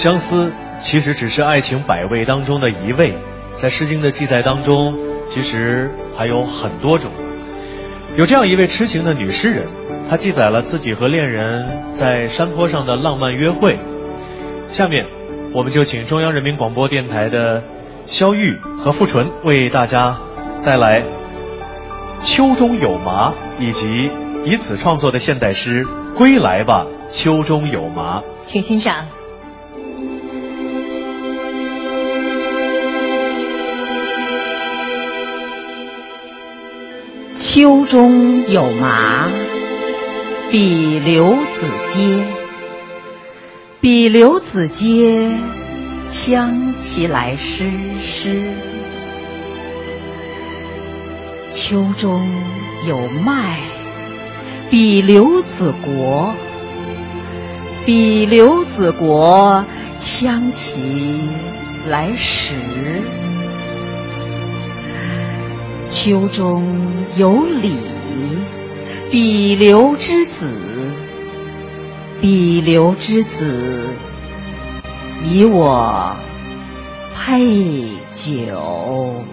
相思其实只是爱情百味当中的一味，在《诗经》的记载当中，其实还有很多种。有这样一位痴情的女诗人，她记载了自己和恋人在山坡上的浪漫约会。下面，我们就请中央人民广播电台的肖玉和付纯为大家带来《秋中有麻》，以及以此创作的现代诗《归来吧，秋中有麻》。请欣赏。秋中有麻，比刘子阶。比刘子阶，羌其来湿湿。秋中有麦，比刘子国。比刘子国，羌其来食。秋中有李，比刘之子。比刘之子，以我配酒。